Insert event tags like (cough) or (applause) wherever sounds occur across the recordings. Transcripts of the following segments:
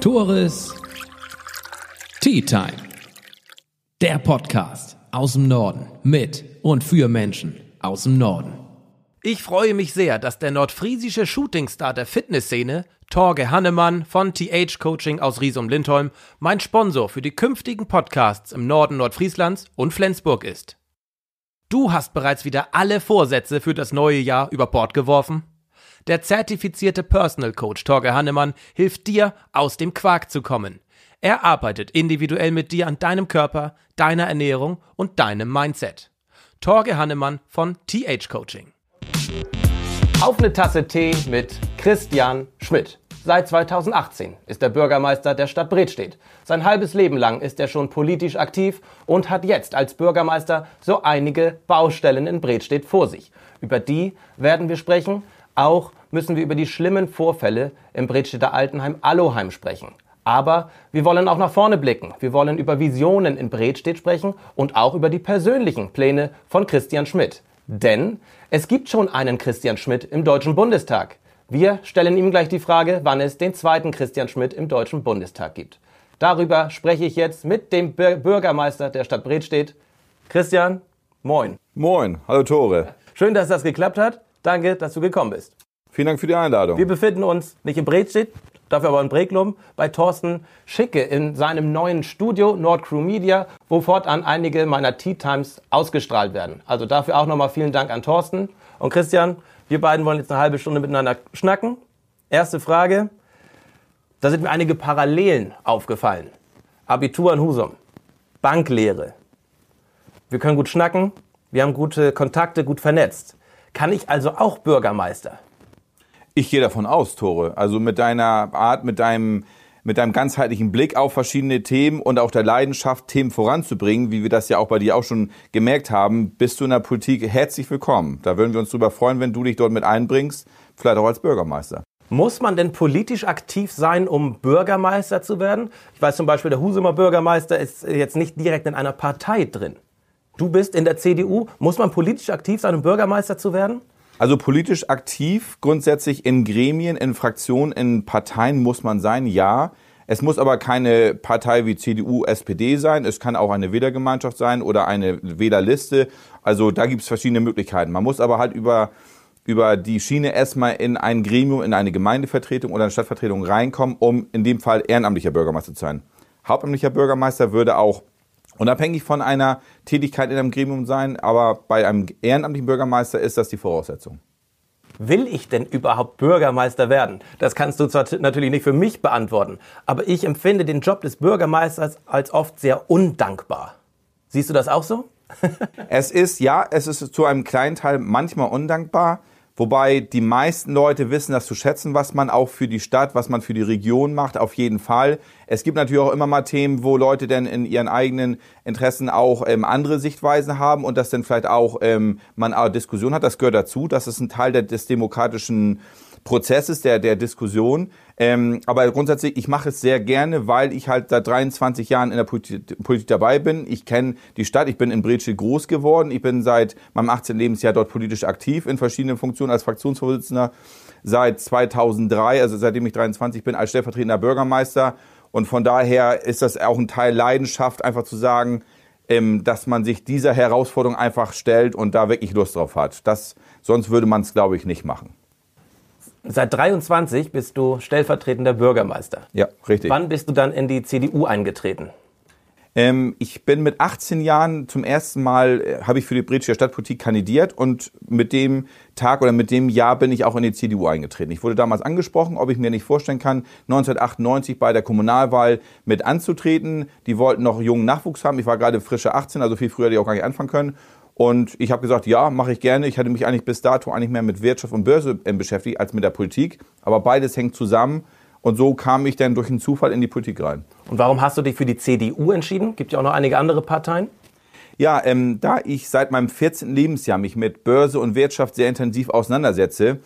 Tores Tea Time. Der Podcast aus dem Norden mit und für Menschen aus dem Norden. Ich freue mich sehr, dass der nordfriesische Shootingstar der Fitnessszene, Torge Hannemann von TH Coaching aus Riesum-Lindholm, mein Sponsor für die künftigen Podcasts im Norden Nordfrieslands und Flensburg ist. Du hast bereits wieder alle Vorsätze für das neue Jahr über Bord geworfen? Der zertifizierte Personal Coach Torge Hannemann hilft dir, aus dem Quark zu kommen. Er arbeitet individuell mit dir an deinem Körper, deiner Ernährung und deinem Mindset. Torge Hannemann von TH Coaching. Auf eine Tasse Tee mit Christian Schmidt. Seit 2018 ist er Bürgermeister der Stadt Bredstedt. Sein halbes Leben lang ist er schon politisch aktiv und hat jetzt als Bürgermeister so einige Baustellen in Bredstedt vor sich. Über die werden wir sprechen. Auch müssen wir über die schlimmen Vorfälle im Bredstedter Altenheim Alloheim sprechen. Aber wir wollen auch nach vorne blicken. Wir wollen über Visionen in Bredstedt sprechen und auch über die persönlichen Pläne von Christian Schmidt. Denn es gibt schon einen Christian Schmidt im Deutschen Bundestag. Wir stellen ihm gleich die Frage, wann es den zweiten Christian Schmidt im Deutschen Bundestag gibt. Darüber spreche ich jetzt mit dem Bürgermeister der Stadt Bredstedt. Christian, moin. Moin, hallo Tore. Schön, dass das geklappt hat. Danke, dass du gekommen bist. Vielen Dank für die Einladung. Wir befinden uns nicht in Bredstedt, dafür aber in Breglum, bei Thorsten Schicke in seinem neuen Studio Nordcrew Media, wo fortan einige meiner Tea Times ausgestrahlt werden. Also dafür auch nochmal vielen Dank an Thorsten. Und Christian, wir beiden wollen jetzt eine halbe Stunde miteinander schnacken. Erste Frage. Da sind mir einige Parallelen aufgefallen. Abitur in Husum, Banklehre. Wir können gut schnacken, wir haben gute Kontakte, gut vernetzt. Kann ich also auch Bürgermeister? Ich gehe davon aus, Tore. Also mit deiner Art, mit deinem, mit deinem ganzheitlichen Blick auf verschiedene Themen und auch der Leidenschaft, Themen voranzubringen, wie wir das ja auch bei dir auch schon gemerkt haben, bist du in der Politik herzlich willkommen. Da würden wir uns darüber freuen, wenn du dich dort mit einbringst, vielleicht auch als Bürgermeister. Muss man denn politisch aktiv sein, um Bürgermeister zu werden? Ich weiß zum Beispiel, der Husumer Bürgermeister ist jetzt nicht direkt in einer Partei drin. Du bist in der CDU. Muss man politisch aktiv sein, um Bürgermeister zu werden? Also politisch aktiv, grundsätzlich in Gremien, in Fraktionen, in Parteien muss man sein, ja. Es muss aber keine Partei wie CDU, SPD sein. Es kann auch eine Wählergemeinschaft sein oder eine Wählerliste. Also da gibt es verschiedene Möglichkeiten. Man muss aber halt über, über die Schiene erstmal in ein Gremium, in eine Gemeindevertretung oder eine Stadtvertretung reinkommen, um in dem Fall ehrenamtlicher Bürgermeister zu sein. Hauptamtlicher Bürgermeister würde auch unabhängig von einer Tätigkeit in einem Gremium sein, aber bei einem ehrenamtlichen Bürgermeister ist das die Voraussetzung. Will ich denn überhaupt Bürgermeister werden? Das kannst du zwar natürlich nicht für mich beantworten, aber ich empfinde den Job des Bürgermeisters als oft sehr undankbar. Siehst du das auch so? (laughs) es ist, ja, es ist zu einem kleinen Teil manchmal undankbar. Wobei die meisten Leute wissen das zu schätzen, was man auch für die Stadt, was man für die Region macht, auf jeden Fall. Es gibt natürlich auch immer mal Themen, wo Leute denn in ihren eigenen Interessen auch ähm, andere Sichtweisen haben und dass dann vielleicht auch ähm, man auch Diskussion hat. Das gehört dazu. Das ist ein Teil der, des demokratischen Prozesses, der, der Diskussion. Ähm, aber grundsätzlich, ich mache es sehr gerne, weil ich halt seit 23 Jahren in der Politik, Politik dabei bin. Ich kenne die Stadt, ich bin in Bredschild groß geworden. Ich bin seit meinem 18. Lebensjahr dort politisch aktiv in verschiedenen Funktionen als Fraktionsvorsitzender. Seit 2003, also seitdem ich 23 bin, als stellvertretender Bürgermeister. Und von daher ist das auch ein Teil Leidenschaft, einfach zu sagen, ähm, dass man sich dieser Herausforderung einfach stellt und da wirklich Lust drauf hat. Das, sonst würde man es, glaube ich, nicht machen. Seit 23 bist du stellvertretender Bürgermeister. Ja, richtig. Wann bist du dann in die CDU eingetreten? Ähm, ich bin mit 18 Jahren zum ersten Mal, äh, habe ich für die britische Stadtpolitik kandidiert und mit dem Tag oder mit dem Jahr bin ich auch in die CDU eingetreten. Ich wurde damals angesprochen, ob ich mir nicht vorstellen kann, 1998 bei der Kommunalwahl mit anzutreten. Die wollten noch jungen Nachwuchs haben. Ich war gerade frische 18, also viel früher hätte ich auch gar nicht anfangen können. Und ich habe gesagt, ja, mache ich gerne. Ich hatte mich eigentlich bis dato eigentlich mehr mit Wirtschaft und Börse äh, beschäftigt als mit der Politik. Aber beides hängt zusammen. Und so kam ich dann durch einen Zufall in die Politik rein. Und warum hast du dich für die CDU entschieden? Gibt ja auch noch einige andere Parteien. Ja, ähm, da ich seit meinem 14. Lebensjahr mich mit Börse und Wirtschaft sehr intensiv auseinandersetze,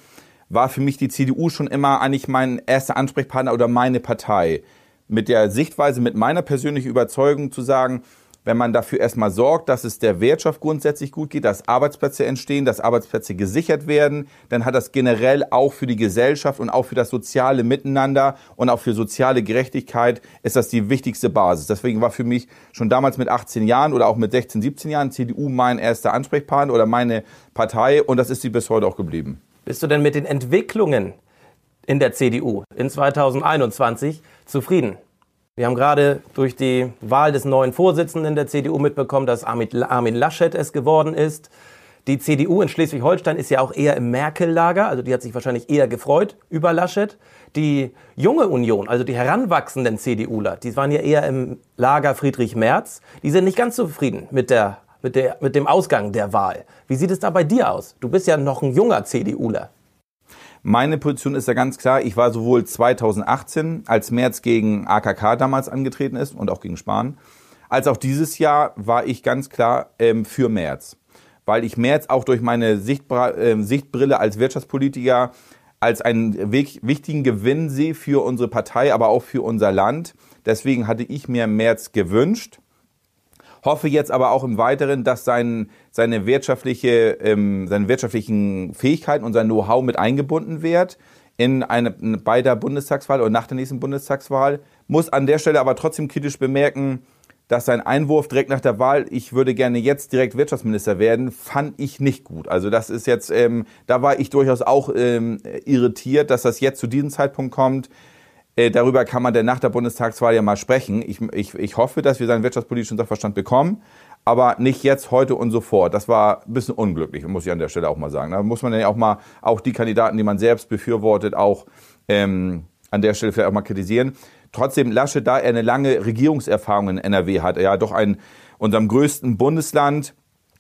war für mich die CDU schon immer eigentlich mein erster Ansprechpartner oder meine Partei. Mit der Sichtweise, mit meiner persönlichen Überzeugung zu sagen, wenn man dafür erstmal sorgt, dass es der Wirtschaft grundsätzlich gut geht, dass Arbeitsplätze entstehen, dass Arbeitsplätze gesichert werden, dann hat das generell auch für die Gesellschaft und auch für das soziale Miteinander und auch für soziale Gerechtigkeit ist das die wichtigste Basis. Deswegen war für mich schon damals mit 18 Jahren oder auch mit 16, 17 Jahren CDU mein erster Ansprechpartner oder meine Partei und das ist sie bis heute auch geblieben. Bist du denn mit den Entwicklungen in der CDU in 2021 zufrieden? Wir haben gerade durch die Wahl des neuen Vorsitzenden der CDU mitbekommen, dass Armin Laschet es geworden ist. Die CDU in Schleswig-Holstein ist ja auch eher im Merkel-Lager, also die hat sich wahrscheinlich eher gefreut über Laschet. Die junge Union, also die heranwachsenden CDUler, die waren ja eher im Lager Friedrich Merz, die sind nicht ganz zufrieden mit, der, mit, der, mit dem Ausgang der Wahl. Wie sieht es da bei dir aus? Du bist ja noch ein junger CDUler. Meine Position ist ja ganz klar, ich war sowohl 2018, als März gegen AKK damals angetreten ist und auch gegen Spahn, als auch dieses Jahr war ich ganz klar ähm, für März. Weil ich März auch durch meine Sichtbra äh, Sichtbrille als Wirtschaftspolitiker als einen wichtigen Gewinn sehe für unsere Partei, aber auch für unser Land. Deswegen hatte ich mir März gewünscht. Hoffe jetzt aber auch im Weiteren, dass sein, seine, wirtschaftliche, ähm, seine wirtschaftlichen Fähigkeiten und sein Know-how mit eingebunden wird in eine, bei der Bundestagswahl oder nach der nächsten Bundestagswahl. Muss an der Stelle aber trotzdem kritisch bemerken, dass sein Einwurf direkt nach der Wahl, ich würde gerne jetzt direkt Wirtschaftsminister werden, fand ich nicht gut. Also das ist jetzt, ähm, da war ich durchaus auch ähm, irritiert, dass das jetzt zu diesem Zeitpunkt kommt. Äh, darüber kann man dann nach der Bundestagswahl ja mal sprechen. Ich, ich, ich hoffe, dass wir seinen wirtschaftspolitischen Sachverstand bekommen, aber nicht jetzt, heute und sofort. Das war ein bisschen unglücklich, muss ich an der Stelle auch mal sagen. Da muss man ja auch mal auch die Kandidaten, die man selbst befürwortet, auch ähm, an der Stelle vielleicht auch mal kritisieren. Trotzdem Lasche, da er eine lange Regierungserfahrung in NRW hat, ja doch ein unserem größten Bundesland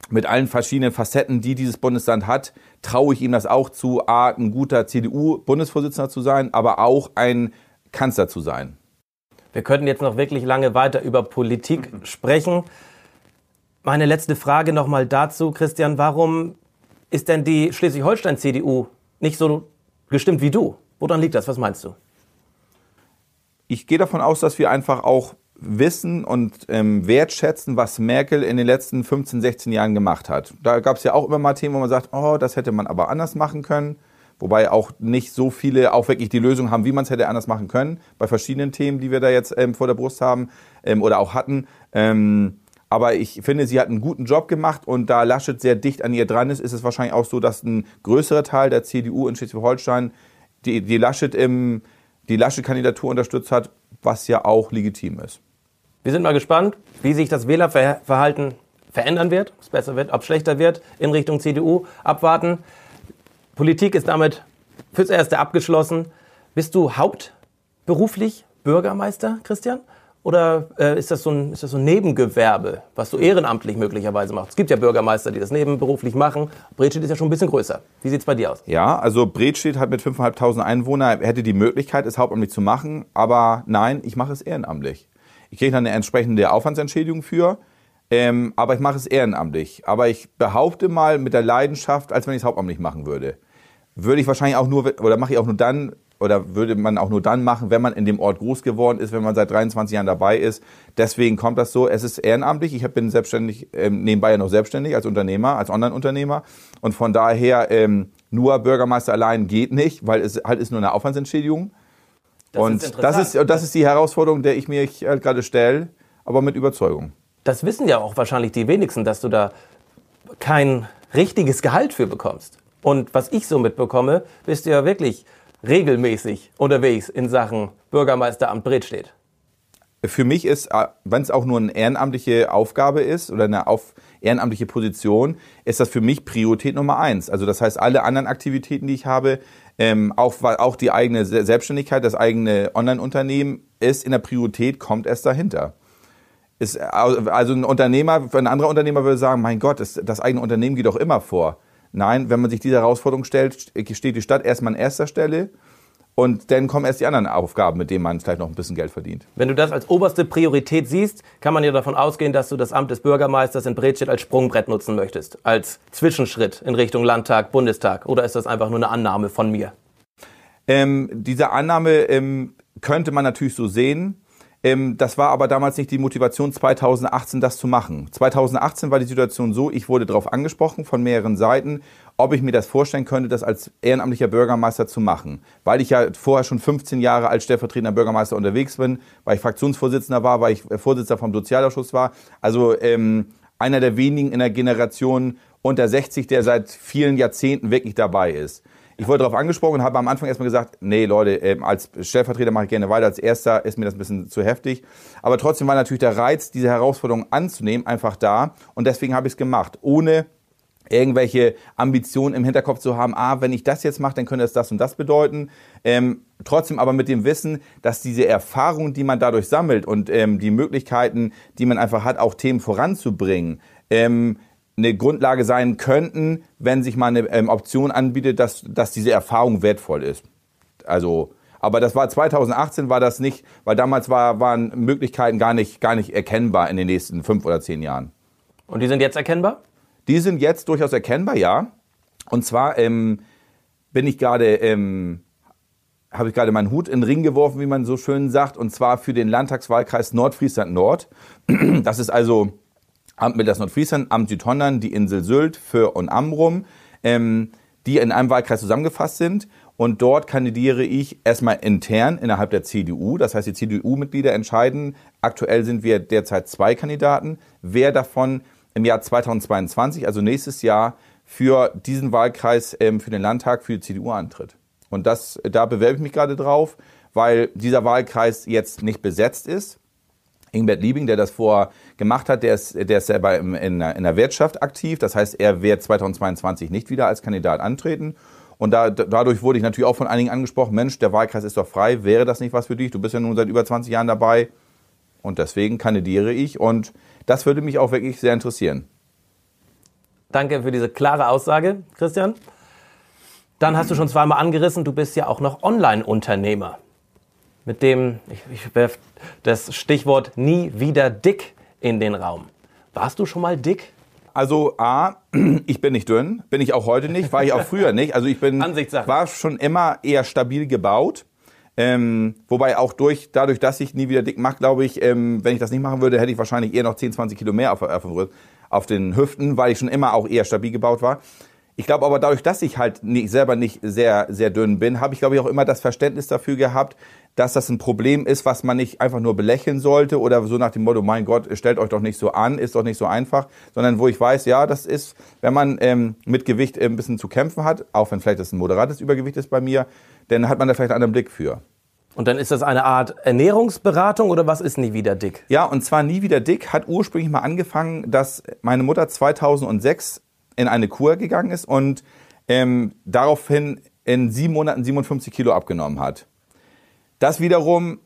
mit allen verschiedenen Facetten, die dieses Bundesland hat, traue ich ihm das auch zu, A, ein guter CDU-Bundesvorsitzender zu sein, aber auch ein Kanzler zu sein. Wir könnten jetzt noch wirklich lange weiter über Politik sprechen. Meine letzte Frage nochmal dazu, Christian. Warum ist denn die Schleswig-Holstein-CDU nicht so gestimmt wie du? Woran liegt das? Was meinst du? Ich gehe davon aus, dass wir einfach auch wissen und ähm, wertschätzen, was Merkel in den letzten 15, 16 Jahren gemacht hat. Da gab es ja auch immer mal Themen, wo man sagt, oh, das hätte man aber anders machen können. Wobei auch nicht so viele auch wirklich die Lösung haben, wie man es hätte anders machen können, bei verschiedenen Themen, die wir da jetzt ähm, vor der Brust haben ähm, oder auch hatten. Ähm, aber ich finde, sie hat einen guten Job gemacht und da Laschet sehr dicht an ihr dran ist, ist es wahrscheinlich auch so, dass ein größerer Teil der CDU in Schleswig-Holstein die, die Laschet im, die Laschet-Kandidatur unterstützt hat, was ja auch legitim ist. Wir sind mal gespannt, wie sich das Wählerverhalten verändern wird, ob es besser wird, ob es schlechter wird in Richtung CDU. Abwarten. Politik ist damit fürs Erste abgeschlossen. Bist du hauptberuflich Bürgermeister, Christian? Oder äh, ist, das so ein, ist das so ein Nebengewerbe, was du ehrenamtlich möglicherweise machst? Es gibt ja Bürgermeister, die das nebenberuflich machen. Bredstedt ist ja schon ein bisschen größer. Wie sieht es bei dir aus? Ja, also Bredstedt hat mit 5.500 Einwohnern, hätte die Möglichkeit, es hauptamtlich zu machen. Aber nein, ich mache es ehrenamtlich. Ich kriege dann eine entsprechende Aufwandsentschädigung für. Ähm, aber ich mache es ehrenamtlich. Aber ich behaupte mal mit der Leidenschaft, als wenn ich es hauptamtlich machen würde würde ich wahrscheinlich auch nur, oder mache ich auch nur dann, oder würde man auch nur dann machen, wenn man in dem Ort groß geworden ist, wenn man seit 23 Jahren dabei ist. Deswegen kommt das so. Es ist ehrenamtlich. Ich bin selbstständig, ähm, nebenbei ja noch selbstständig als Unternehmer, als Online-Unternehmer. Und von daher ähm, nur Bürgermeister allein geht nicht, weil es halt ist nur eine Aufwandsentschädigung. Das und ist das ist, das ist die Herausforderung, der ich mir halt gerade stelle, aber mit Überzeugung. Das wissen ja auch wahrscheinlich die wenigsten, dass du da kein richtiges Gehalt für bekommst. Und was ich so mitbekomme, bist du ja wirklich regelmäßig unterwegs in Sachen Bürgermeisteramt Bredstedt. Für mich ist, äh, wenn es auch nur eine ehrenamtliche Aufgabe ist oder eine auf ehrenamtliche Position, ist das für mich Priorität Nummer eins. Also das heißt, alle anderen Aktivitäten, die ich habe, ähm, auch, auch die eigene Selbstständigkeit, das eigene Online-Unternehmen ist in der Priorität, kommt es dahinter. Ist, also ein Unternehmer, ein anderer Unternehmer würde sagen, mein Gott, das, das eigene Unternehmen geht doch immer vor. Nein, wenn man sich diese Herausforderung stellt, steht die Stadt erstmal an erster Stelle. Und dann kommen erst die anderen Aufgaben, mit denen man vielleicht noch ein bisschen Geld verdient. Wenn du das als oberste Priorität siehst, kann man ja davon ausgehen, dass du das Amt des Bürgermeisters in Bredstedt als Sprungbrett nutzen möchtest. Als Zwischenschritt in Richtung Landtag, Bundestag. Oder ist das einfach nur eine Annahme von mir? Ähm, diese Annahme ähm, könnte man natürlich so sehen. Ähm, das war aber damals nicht die Motivation, 2018 das zu machen. 2018 war die Situation so, ich wurde darauf angesprochen von mehreren Seiten, ob ich mir das vorstellen könnte, das als ehrenamtlicher Bürgermeister zu machen. Weil ich ja vorher schon 15 Jahre als stellvertretender Bürgermeister unterwegs bin, weil ich Fraktionsvorsitzender war, weil ich Vorsitzender vom Sozialausschuss war. Also ähm, einer der wenigen in der Generation unter 60, der seit vielen Jahrzehnten wirklich dabei ist. Ich wurde darauf angesprochen und habe am Anfang erstmal gesagt, nee Leute, ähm, als Stellvertreter mache ich gerne weiter, als Erster ist mir das ein bisschen zu heftig. Aber trotzdem war natürlich der Reiz, diese Herausforderung anzunehmen, einfach da. Und deswegen habe ich es gemacht, ohne irgendwelche Ambitionen im Hinterkopf zu haben, ah, wenn ich das jetzt mache, dann könnte es das und das bedeuten. Ähm, trotzdem aber mit dem Wissen, dass diese Erfahrung, die man dadurch sammelt und ähm, die Möglichkeiten, die man einfach hat, auch Themen voranzubringen, ähm, eine Grundlage sein könnten, wenn sich mal eine ähm, Option anbietet, dass, dass diese Erfahrung wertvoll ist. Also, aber das war 2018 war das nicht, weil damals war, waren Möglichkeiten gar nicht, gar nicht erkennbar in den nächsten fünf oder zehn Jahren. Und die sind jetzt erkennbar? Die sind jetzt durchaus erkennbar, ja. Und zwar ähm, bin ich gerade, ähm, habe ich gerade meinen Hut in den Ring geworfen, wie man so schön sagt, und zwar für den Landtagswahlkreis Nordfriesland Nord. Das ist also Amt Mittelers Nordfriesland, Amt Südhondern, die Insel Sylt, Föhr und Amrum, ähm, die in einem Wahlkreis zusammengefasst sind. Und dort kandidiere ich erstmal intern innerhalb der CDU. Das heißt, die CDU-Mitglieder entscheiden. Aktuell sind wir derzeit zwei Kandidaten. Wer davon im Jahr 2022, also nächstes Jahr, für diesen Wahlkreis, ähm, für den Landtag, für die CDU antritt. Und das, da bewerbe ich mich gerade drauf, weil dieser Wahlkreis jetzt nicht besetzt ist. Ingbert Liebing, der das vorher gemacht hat, der ist, der ist selber in, in, in der Wirtschaft aktiv. Das heißt, er wird 2022 nicht wieder als Kandidat antreten. Und da, dadurch wurde ich natürlich auch von einigen angesprochen, Mensch, der Wahlkreis ist doch frei, wäre das nicht was für dich? Du bist ja nun seit über 20 Jahren dabei. Und deswegen kandidiere ich und das würde mich auch wirklich sehr interessieren. Danke für diese klare Aussage, Christian. Dann hast du schon zweimal angerissen, du bist ja auch noch Online-Unternehmer mit dem, ich, ich werfe das Stichwort nie wieder dick in den Raum. Warst du schon mal dick? Also A, ich bin nicht dünn, bin ich auch heute nicht, war ich auch früher nicht. Also ich bin, (laughs) war schon immer eher stabil gebaut. Ähm, wobei auch durch, dadurch, dass ich nie wieder dick mache, glaube ich, ähm, wenn ich das nicht machen würde, hätte ich wahrscheinlich eher noch 10, 20 Kilo mehr auf, auf, den Hüften, weil ich schon immer auch eher stabil gebaut war. Ich glaube aber dadurch, dass ich halt nicht, selber nicht sehr, sehr dünn bin, habe ich, glaube ich, auch immer das Verständnis dafür gehabt, dass das ein Problem ist, was man nicht einfach nur belächeln sollte oder so nach dem Motto, mein Gott, stellt euch doch nicht so an, ist doch nicht so einfach, sondern wo ich weiß, ja, das ist, wenn man ähm, mit Gewicht ein bisschen zu kämpfen hat, auch wenn vielleicht das ein moderates Übergewicht ist bei mir, dann hat man da vielleicht einen anderen Blick für. Und dann ist das eine Art Ernährungsberatung oder was ist Nie wieder dick? Ja, und zwar Nie wieder dick hat ursprünglich mal angefangen, dass meine Mutter 2006 in eine Kur gegangen ist und ähm, daraufhin in sieben Monaten 57 Kilo abgenommen hat. Das wiederum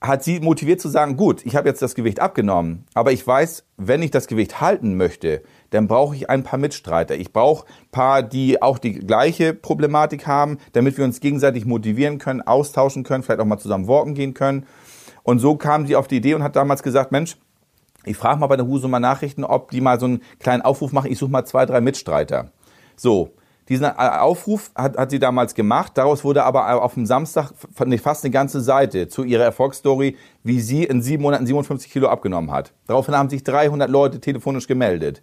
hat sie motiviert zu sagen, gut, ich habe jetzt das Gewicht abgenommen, aber ich weiß, wenn ich das Gewicht halten möchte, dann brauche ich ein paar Mitstreiter. Ich brauche paar, die auch die gleiche Problematik haben, damit wir uns gegenseitig motivieren können, austauschen können, vielleicht auch mal zusammen walken gehen können. Und so kam sie auf die Idee und hat damals gesagt, Mensch, ich frage mal bei der Husumer Nachrichten, ob die mal so einen kleinen Aufruf machen, ich suche mal zwei, drei Mitstreiter. So, diesen Aufruf hat, hat sie damals gemacht. Daraus wurde aber auf dem Samstag fast eine ganze Seite zu ihrer Erfolgsstory, wie sie in sieben Monaten 57 Kilo abgenommen hat. Daraufhin haben sich 300 Leute telefonisch gemeldet.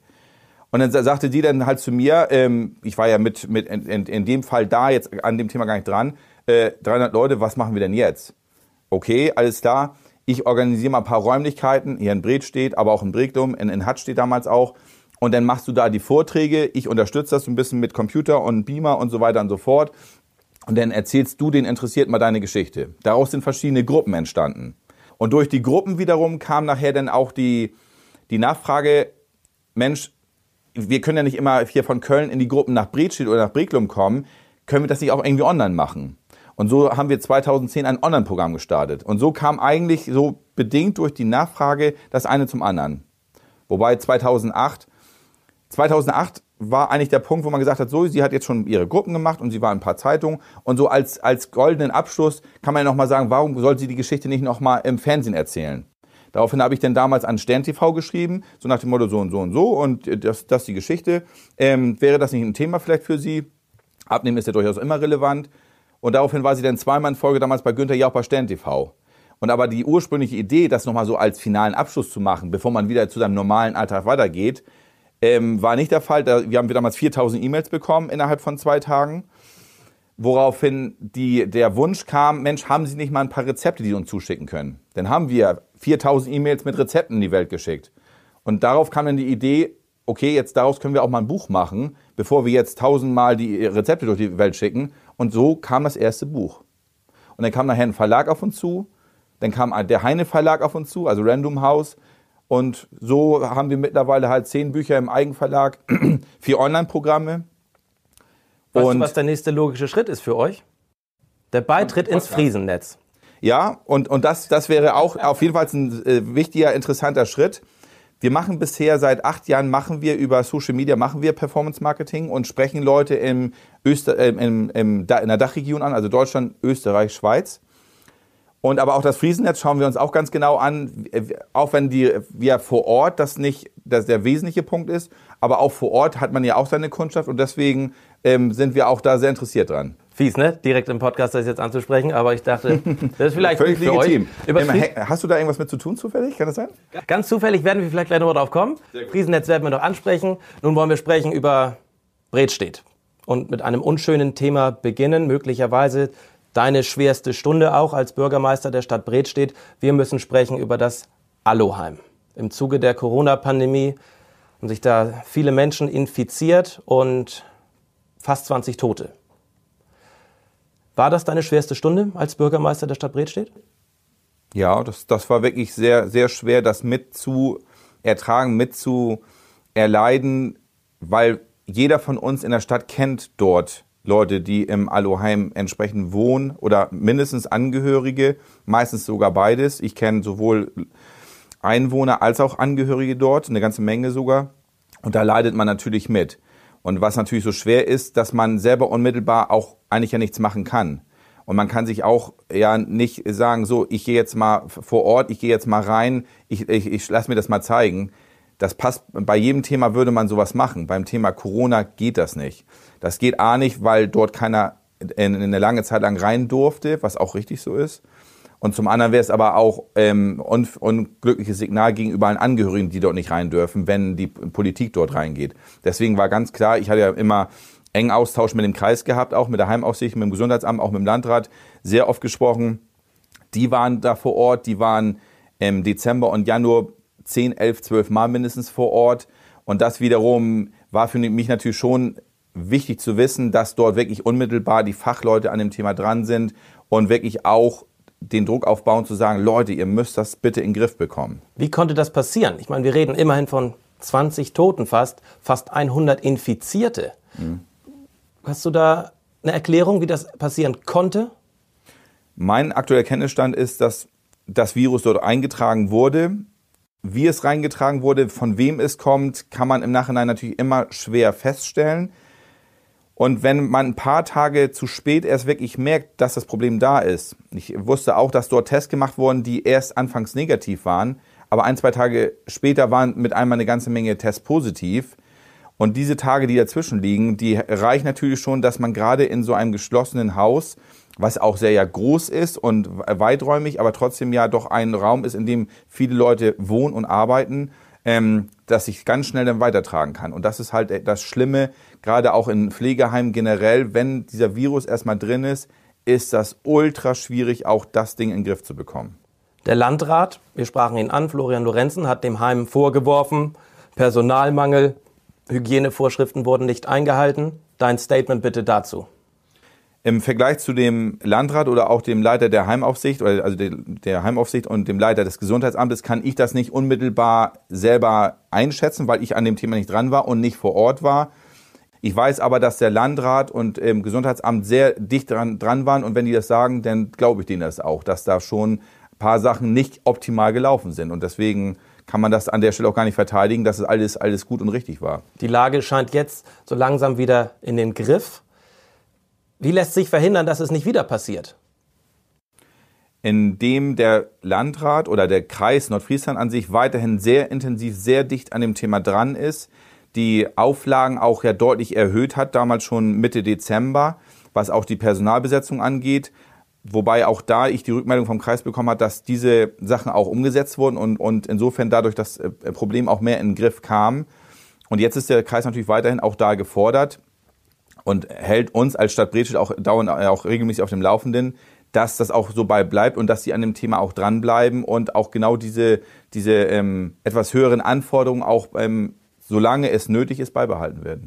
Und dann sagte sie dann halt zu mir, ähm, ich war ja mit, mit in, in, in, dem Fall da, jetzt an dem Thema gar nicht dran, äh, 300 Leute, was machen wir denn jetzt? Okay, alles klar. Ich organisiere mal ein paar Räumlichkeiten. Hier in Bret steht, aber auch in Bregdum, in, in Hatt steht damals auch und dann machst du da die Vorträge. Ich unterstütze das ein bisschen mit Computer und Beamer und so weiter und so fort. Und dann erzählst du den Interessierten mal deine Geschichte. Daraus sind verschiedene Gruppen entstanden. Und durch die Gruppen wiederum kam nachher dann auch die, die Nachfrage, Mensch, wir können ja nicht immer hier von Köln in die Gruppen nach Bredstedt oder nach Breglum kommen. Können wir das nicht auch irgendwie online machen? Und so haben wir 2010 ein Online-Programm gestartet. Und so kam eigentlich so bedingt durch die Nachfrage das eine zum anderen. Wobei 2008 2008 war eigentlich der Punkt, wo man gesagt hat, so, sie hat jetzt schon ihre Gruppen gemacht und sie war in ein paar Zeitungen und so als, als goldenen Abschluss kann man ja nochmal sagen, warum soll sie die Geschichte nicht nochmal im Fernsehen erzählen? Daraufhin habe ich dann damals an Stern TV geschrieben, so nach dem Motto so und so und so und das, das ist die Geschichte. Ähm, wäre das nicht ein Thema vielleicht für Sie? Abnehmen ist ja durchaus immer relevant. Und daraufhin war sie dann zweimal in Folge damals bei Günther Jauch bei Stern TV. Und aber die ursprüngliche Idee, das nochmal so als finalen Abschluss zu machen, bevor man wieder zu seinem normalen Alltag weitergeht, ähm, war nicht der Fall. Da, wir haben damals 4000 E-Mails bekommen innerhalb von zwei Tagen, woraufhin die, der Wunsch kam, Mensch, haben Sie nicht mal ein paar Rezepte, die Sie uns zuschicken können? Dann haben wir 4000 E-Mails mit Rezepten in die Welt geschickt. Und darauf kam dann die Idee, okay, jetzt daraus können wir auch mal ein Buch machen, bevor wir jetzt tausendmal die Rezepte durch die Welt schicken. Und so kam das erste Buch. Und dann kam nachher ein Verlag auf uns zu, dann kam der Heine Verlag auf uns zu, also Random House. Und so haben wir mittlerweile halt zehn Bücher im Eigenverlag, (clears throat) vier Online-Programme. Weißt und du, was der nächste logische Schritt ist für euch? Der Beitritt ins Friesennetz. Ja, und, und das, das wäre auch auf jeden Fall ein äh, wichtiger, interessanter Schritt. Wir machen bisher seit acht Jahren machen wir über Social Media machen wir Performance Marketing und sprechen Leute im Öster, äh, im, im, in der Dachregion an, also Deutschland, Österreich, Schweiz. Und aber auch das Friesennetz schauen wir uns auch ganz genau an, auch wenn die wir vor Ort das nicht das der wesentliche Punkt ist, aber auch vor Ort hat man ja auch seine Kundschaft und deswegen ähm, sind wir auch da sehr interessiert dran. Fies, ne? Direkt im Podcast das jetzt anzusprechen, aber ich dachte, (laughs) das ist vielleicht Völlig für legitim. Euch. Hast du da irgendwas mit zu tun zufällig? Kann das sein? Ganz zufällig werden wir vielleicht gleich noch drauf kommen. Friesennetz werden wir noch ansprechen. Nun wollen wir sprechen über Bredstedt und mit einem unschönen Thema beginnen, möglicherweise deine schwerste Stunde auch als Bürgermeister der Stadt Bredstedt. Wir müssen sprechen über das Aloheim. Im Zuge der Corona-Pandemie haben sich da viele Menschen infiziert und fast 20 Tote. War das deine schwerste Stunde als Bürgermeister der Stadt Bredstedt? Ja, das, das war wirklich sehr, sehr schwer, das mit zu ertragen, mit zu erleiden, weil jeder von uns in der Stadt kennt dort Leute, die im Aloheim entsprechend wohnen oder mindestens Angehörige, meistens sogar beides. Ich kenne sowohl Einwohner als auch Angehörige dort, eine ganze Menge sogar. Und da leidet man natürlich mit. Und was natürlich so schwer ist, dass man selber unmittelbar auch eigentlich ja nichts machen kann. Und man kann sich auch ja nicht sagen, so, ich gehe jetzt mal vor Ort, ich gehe jetzt mal rein, ich, ich, ich lass mir das mal zeigen. Das passt, bei jedem Thema würde man sowas machen. Beim Thema Corona geht das nicht. Das geht A nicht, weil dort keiner in, in eine lange Zeit lang rein durfte, was auch richtig so ist. Und zum anderen wäre es aber auch ähm, un unglückliches Signal gegenüber allen Angehörigen, die dort nicht rein dürfen, wenn die Politik dort reingeht. Deswegen war ganz klar, ich hatte ja immer engen Austausch mit dem Kreis gehabt, auch mit der Heimaufsicht, mit dem Gesundheitsamt, auch mit dem Landrat, sehr oft gesprochen. Die waren da vor Ort, die waren im Dezember und Januar 10, 11, 12 Mal mindestens vor Ort. Und das wiederum war für mich natürlich schon wichtig zu wissen, dass dort wirklich unmittelbar die Fachleute an dem Thema dran sind und wirklich auch den Druck aufbauen zu sagen, Leute, ihr müsst das bitte in den Griff bekommen. Wie konnte das passieren? Ich meine, wir reden immerhin von 20 Toten fast, fast 100 Infizierte. Mhm. Hast du da eine Erklärung, wie das passieren konnte? Mein aktueller Kenntnisstand ist, dass das Virus dort eingetragen wurde. Wie es reingetragen wurde, von wem es kommt, kann man im Nachhinein natürlich immer schwer feststellen. Und wenn man ein paar Tage zu spät erst wirklich merkt, dass das Problem da ist, ich wusste auch, dass dort Tests gemacht wurden, die erst anfangs negativ waren, aber ein, zwei Tage später waren mit einmal eine ganze Menge Tests positiv. Und diese Tage, die dazwischen liegen, die reichen natürlich schon, dass man gerade in so einem geschlossenen Haus, was auch sehr ja groß ist und weiträumig, aber trotzdem ja doch ein Raum ist, in dem viele Leute wohnen und arbeiten, ähm, dass ich ganz schnell dann weitertragen kann. Und das ist halt das Schlimme, gerade auch in Pflegeheimen generell, wenn dieser Virus erstmal drin ist, ist das ultra schwierig, auch das Ding in den Griff zu bekommen. Der Landrat, wir sprachen ihn an, Florian Lorenzen, hat dem Heim vorgeworfen, Personalmangel, Hygienevorschriften wurden nicht eingehalten. Dein Statement bitte dazu. Im Vergleich zu dem Landrat oder auch dem Leiter der Heimaufsicht, oder also der Heimaufsicht und dem Leiter des Gesundheitsamtes, kann ich das nicht unmittelbar selber einschätzen, weil ich an dem Thema nicht dran war und nicht vor Ort war. Ich weiß aber, dass der Landrat und im Gesundheitsamt sehr dicht dran, dran waren und wenn die das sagen, dann glaube ich denen das auch, dass da schon ein paar Sachen nicht optimal gelaufen sind und deswegen kann man das an der Stelle auch gar nicht verteidigen, dass es alles, alles gut und richtig war. Die Lage scheint jetzt so langsam wieder in den Griff. Wie lässt sich verhindern, dass es nicht wieder passiert? Indem der Landrat oder der Kreis Nordfriesland an sich weiterhin sehr intensiv, sehr dicht an dem Thema dran ist, die Auflagen auch ja deutlich erhöht hat, damals schon Mitte Dezember, was auch die Personalbesetzung angeht. Wobei auch da ich die Rückmeldung vom Kreis bekommen habe, dass diese Sachen auch umgesetzt wurden und, und insofern dadurch das äh, Problem auch mehr in den Griff kam. Und jetzt ist der Kreis natürlich weiterhin auch da gefordert und hält uns als Stadt Bredstedt auch dauernd äh, auch regelmäßig auf dem Laufenden, dass das auch so bei bleibt und dass sie an dem Thema auch dranbleiben und auch genau diese, diese ähm, etwas höheren Anforderungen auch, ähm, solange es nötig ist, beibehalten werden.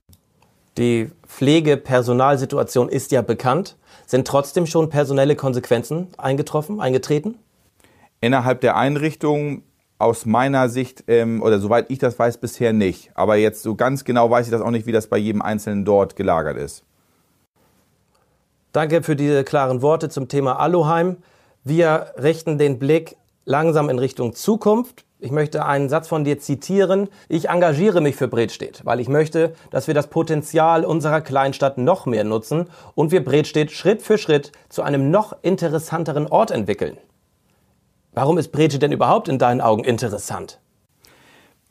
Die Pflegepersonalsituation ist ja bekannt. Sind trotzdem schon personelle Konsequenzen eingetroffen, eingetreten? Innerhalb der Einrichtung aus meiner Sicht, ähm, oder soweit ich das weiß, bisher nicht. Aber jetzt so ganz genau weiß ich das auch nicht, wie das bei jedem Einzelnen dort gelagert ist. Danke für diese klaren Worte zum Thema Aluheim. Wir richten den Blick langsam in Richtung Zukunft. Ich möchte einen Satz von dir zitieren. Ich engagiere mich für Bredstedt, weil ich möchte, dass wir das Potenzial unserer Kleinstadt noch mehr nutzen und wir Bredstedt Schritt für Schritt zu einem noch interessanteren Ort entwickeln. Warum ist Bredstedt denn überhaupt in deinen Augen interessant?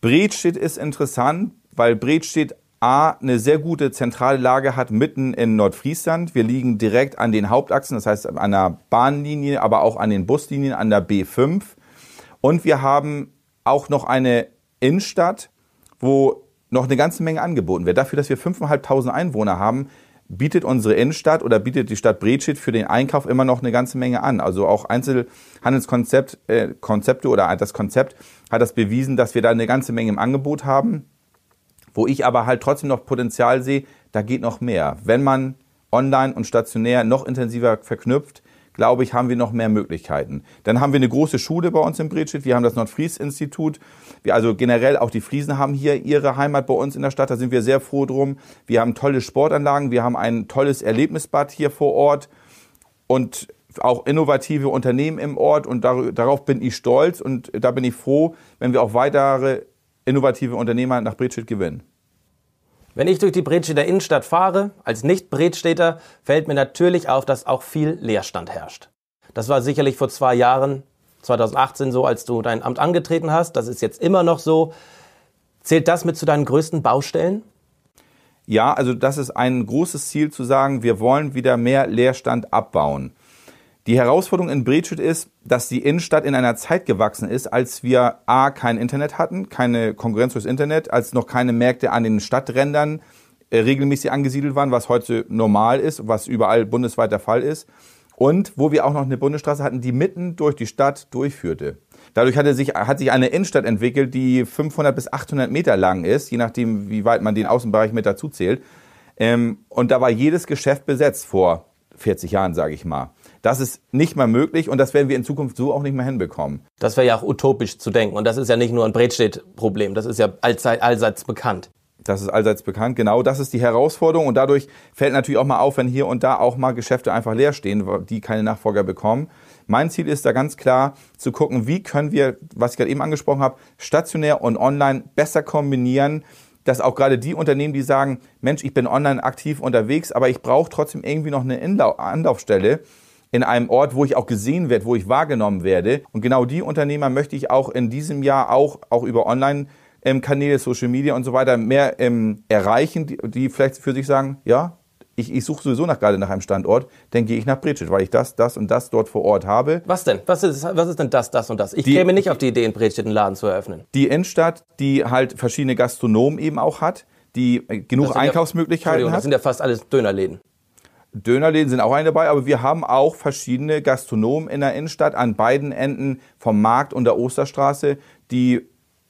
Bredstedt ist interessant, weil Bredstedt A, eine sehr gute zentrale Lage hat mitten in Nordfriesland. Wir liegen direkt an den Hauptachsen, das heißt an der Bahnlinie, aber auch an den Buslinien, an der B5. Und wir haben auch noch eine Innenstadt, wo noch eine ganze Menge angeboten wird. Dafür, dass wir 5.500 Einwohner haben, bietet unsere Innenstadt oder bietet die Stadt Bredstedt für den Einkauf immer noch eine ganze Menge an. Also auch Einzelhandelskonzepte äh, oder das Konzept hat das bewiesen, dass wir da eine ganze Menge im Angebot haben. Wo ich aber halt trotzdem noch Potenzial sehe, da geht noch mehr. Wenn man online und stationär noch intensiver verknüpft, glaube ich, haben wir noch mehr Möglichkeiten. Dann haben wir eine große Schule bei uns in Bredstedt. Wir haben das Nordfries-Institut. Wir also generell auch die Friesen haben hier ihre Heimat bei uns in der Stadt. Da sind wir sehr froh drum. Wir haben tolle Sportanlagen. Wir haben ein tolles Erlebnisbad hier vor Ort und auch innovative Unternehmen im Ort. Und darauf bin ich stolz und da bin ich froh, wenn wir auch weitere innovative Unternehmer nach Bredstedt gewinnen. Wenn ich durch die Bredstädter Innenstadt fahre, als Nicht-Bredstädter, fällt mir natürlich auf, dass auch viel Leerstand herrscht. Das war sicherlich vor zwei Jahren, 2018 so, als du dein Amt angetreten hast. Das ist jetzt immer noch so. Zählt das mit zu deinen größten Baustellen? Ja, also das ist ein großes Ziel zu sagen, wir wollen wieder mehr Leerstand abbauen. Die Herausforderung in Bredstedt ist, dass die Innenstadt in einer Zeit gewachsen ist, als wir A, kein Internet hatten, keine Konkurrenz fürs Internet, als noch keine Märkte an den Stadträndern äh, regelmäßig angesiedelt waren, was heute normal ist, was überall bundesweit der Fall ist. Und wo wir auch noch eine Bundesstraße hatten, die mitten durch die Stadt durchführte. Dadurch hatte sich, hat sich eine Innenstadt entwickelt, die 500 bis 800 Meter lang ist, je nachdem, wie weit man den Außenbereich mit dazu zählt. Ähm, und da war jedes Geschäft besetzt vor 40 Jahren, sage ich mal. Das ist nicht mehr möglich und das werden wir in Zukunft so auch nicht mehr hinbekommen. Das wäre ja auch utopisch zu denken. Und das ist ja nicht nur ein Bredstedt-Problem, das ist ja allzeit, allseits bekannt. Das ist allseits bekannt. Genau, das ist die Herausforderung. Und dadurch fällt natürlich auch mal auf, wenn hier und da auch mal Geschäfte einfach leer stehen, die keine Nachfolger bekommen. Mein Ziel ist da ganz klar zu gucken, wie können wir, was ich gerade eben angesprochen habe, stationär und online besser kombinieren, dass auch gerade die Unternehmen, die sagen, Mensch, ich bin online aktiv unterwegs, aber ich brauche trotzdem irgendwie noch eine Anlaufstelle, in einem Ort, wo ich auch gesehen werde, wo ich wahrgenommen werde. Und genau die Unternehmer möchte ich auch in diesem Jahr auch, auch über Online ähm, Kanäle, Social Media und so weiter mehr ähm, erreichen, die, die vielleicht für sich sagen, ja, ich, ich suche sowieso nach, gerade nach einem Standort, dann gehe ich nach Bredstedt, weil ich das, das und das dort vor Ort habe. Was denn? Was ist, was ist denn das, das und das? Ich die, käme nicht auf die Idee, in Bredstedt einen Laden zu eröffnen. Die Innenstadt, die halt verschiedene Gastronomen eben auch hat, die äh, genug Einkaufsmöglichkeiten ja, hat. Das sind ja fast alles Dönerläden. Dönerläden sind auch eine dabei, aber wir haben auch verschiedene Gastronomen in der Innenstadt an beiden Enden vom Markt und der Osterstraße, die,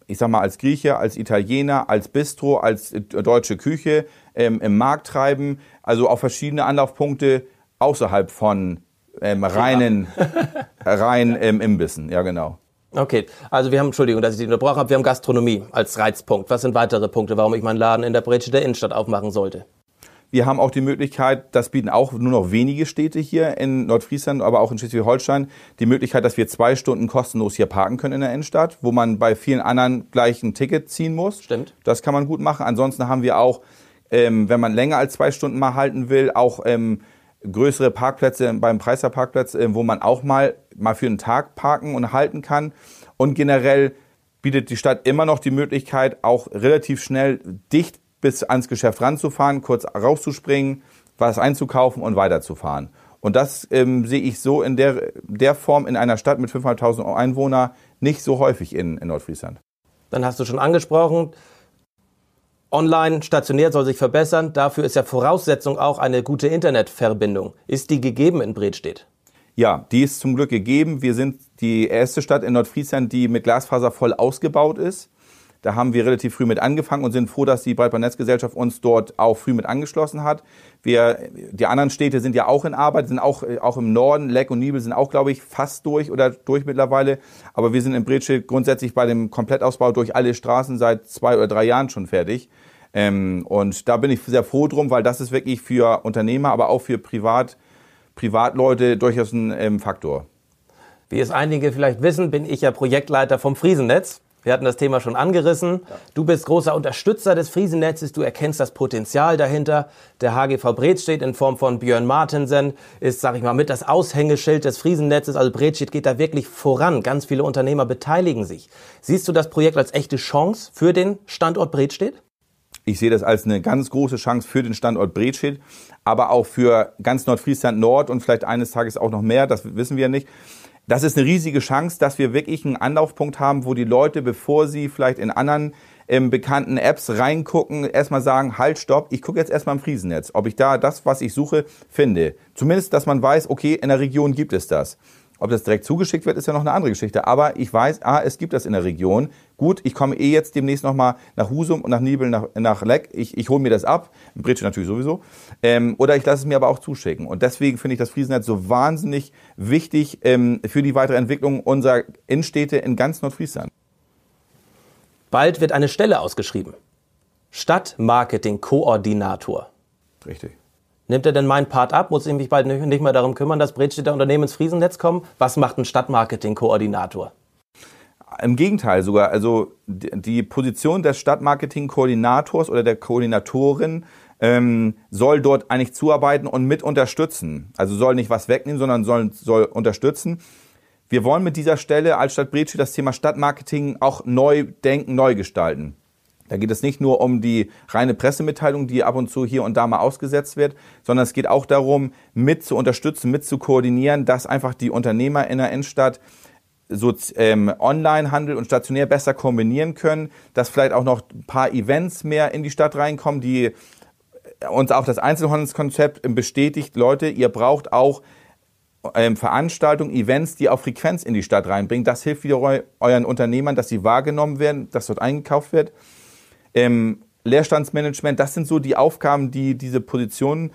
ich sag mal, als Grieche, als Italiener, als Bistro, als deutsche Küche ähm, im Markt treiben. Also auch verschiedene Anlaufpunkte außerhalb von ähm, reinen, (laughs) rein ähm, Imbissen. Ja, genau. Okay, also wir haben, Entschuldigung, dass ich die unterbrochen habe, wir haben Gastronomie als Reizpunkt. Was sind weitere Punkte, warum ich meinen Laden in der Bretsche der Innenstadt aufmachen sollte? Wir haben auch die Möglichkeit, das bieten auch nur noch wenige Städte hier in Nordfriesland, aber auch in Schleswig-Holstein, die Möglichkeit, dass wir zwei Stunden kostenlos hier parken können in der Innenstadt, wo man bei vielen anderen gleich ein Ticket ziehen muss. Stimmt. Das kann man gut machen. Ansonsten haben wir auch, ähm, wenn man länger als zwei Stunden mal halten will, auch ähm, größere Parkplätze beim Preiser Parkplatz, äh, wo man auch mal, mal für einen Tag parken und halten kann. Und generell bietet die Stadt immer noch die Möglichkeit, auch relativ schnell dicht bis ans Geschäft ranzufahren, kurz rauszuspringen, was einzukaufen und weiterzufahren. Und das ähm, sehe ich so in der, der Form in einer Stadt mit 500.000 Einwohnern nicht so häufig in, in Nordfriesland. Dann hast du schon angesprochen, online, stationär soll sich verbessern. Dafür ist ja Voraussetzung auch eine gute Internetverbindung. Ist die gegeben in Bredstedt? Ja, die ist zum Glück gegeben. Wir sind die erste Stadt in Nordfriesland, die mit Glasfaser voll ausgebaut ist. Da haben wir relativ früh mit angefangen und sind froh, dass die Breitbandnetzgesellschaft uns dort auch früh mit angeschlossen hat. Wir, die anderen Städte sind ja auch in Arbeit, sind auch, auch im Norden. Leck und Nibel sind auch, glaube ich, fast durch oder durch mittlerweile. Aber wir sind in Bretsche grundsätzlich bei dem Komplettausbau durch alle Straßen seit zwei oder drei Jahren schon fertig. Ähm, und da bin ich sehr froh drum, weil das ist wirklich für Unternehmer, aber auch für Privat, Privatleute durchaus ein ähm, Faktor. Wie es einige vielleicht wissen, bin ich ja Projektleiter vom Friesennetz. Wir hatten das Thema schon angerissen. Du bist großer Unterstützer des Friesennetzes. Du erkennst das Potenzial dahinter. Der HGV Bredstedt in Form von Björn Martensen ist, sag ich mal, mit das Aushängeschild des Friesennetzes. Also Bredstedt geht da wirklich voran. Ganz viele Unternehmer beteiligen sich. Siehst du das Projekt als echte Chance für den Standort Bredstedt? Ich sehe das als eine ganz große Chance für den Standort Bredstedt, aber auch für ganz Nordfriesland Nord und vielleicht eines Tages auch noch mehr, das wissen wir nicht. Das ist eine riesige Chance, dass wir wirklich einen Anlaufpunkt haben, wo die Leute, bevor sie vielleicht in anderen ähm, bekannten Apps reingucken, erstmal sagen, halt, stopp, ich gucke jetzt erstmal im Friesennetz, ob ich da das, was ich suche, finde. Zumindest, dass man weiß, okay, in der Region gibt es das. Ob das direkt zugeschickt wird, ist ja noch eine andere Geschichte. Aber ich weiß, ah, es gibt das in der Region. Gut, ich komme eh jetzt demnächst nochmal nach Husum und nach Nibel, nach, nach Leck. Ich, ich hole mir das ab. In Britsche natürlich sowieso. Ähm, oder ich lasse es mir aber auch zuschicken. Und deswegen finde ich das Friesennetz so wahnsinnig wichtig ähm, für die weitere Entwicklung unserer Innenstädte in ganz Nordfriesland. Bald wird eine Stelle ausgeschrieben. Stadtmarketing-Koordinator. Richtig. Nimmt er denn meinen Part ab? Muss ich mich bald nicht mehr darum kümmern, dass Bredstädter Unternehmen ins Friesennetz kommen? Was macht ein Stadtmarketing-Koordinator? Im Gegenteil sogar. Also die Position des Stadtmarketing-Koordinators oder der Koordinatorin ähm, soll dort eigentlich zuarbeiten und mit unterstützen. Also soll nicht was wegnehmen, sondern soll, soll unterstützen. Wir wollen mit dieser Stelle als Stadt Bredstedt das Thema Stadtmarketing auch neu denken, neu gestalten. Da geht es nicht nur um die reine Pressemitteilung, die ab und zu hier und da mal ausgesetzt wird, sondern es geht auch darum, mit zu unterstützen, mit zu koordinieren, dass einfach die Unternehmer in der Innenstadt so ähm, Onlinehandel und stationär besser kombinieren können, dass vielleicht auch noch ein paar Events mehr in die Stadt reinkommen, die uns auch das Einzelhandelskonzept bestätigt, Leute, ihr braucht auch ähm, Veranstaltungen, Events, die auch Frequenz in die Stadt reinbringen. Das hilft wieder euren Unternehmern, dass sie wahrgenommen werden, dass dort eingekauft wird ähm, Leerstandsmanagement, das sind so die Aufgaben, die diese Position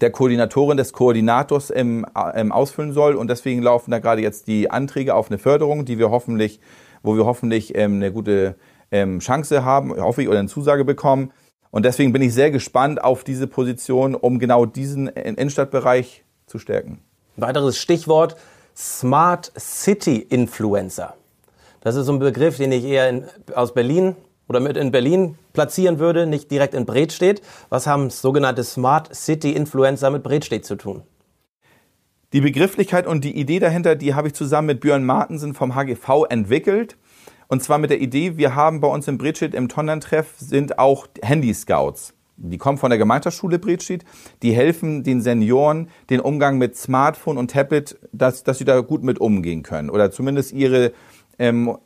der Koordinatorin, des Koordinators ähm, ähm, ausfüllen soll. Und deswegen laufen da gerade jetzt die Anträge auf eine Förderung, die wir hoffentlich, wo wir hoffentlich ähm, eine gute ähm, Chance haben, hoffe ich, oder eine Zusage bekommen. Und deswegen bin ich sehr gespannt auf diese Position, um genau diesen Innenstadtbereich zu stärken. weiteres Stichwort Smart City Influencer. Das ist so ein Begriff, den ich eher in, aus Berlin oder mit in Berlin platzieren würde, nicht direkt in Bredstedt. Was haben sogenannte Smart City Influencer mit Bredstedt zu tun? Die Begrifflichkeit und die Idee dahinter, die habe ich zusammen mit Björn Martensen vom HGV entwickelt. Und zwar mit der Idee, wir haben bei uns in Bredstedt im Tonnern-Treff sind auch Handy-Scouts. Die kommen von der Gemeinschaftsschule Bredstedt. Die helfen den Senioren den Umgang mit Smartphone und Tablet, dass, dass sie da gut mit umgehen können. Oder zumindest ihre ähm,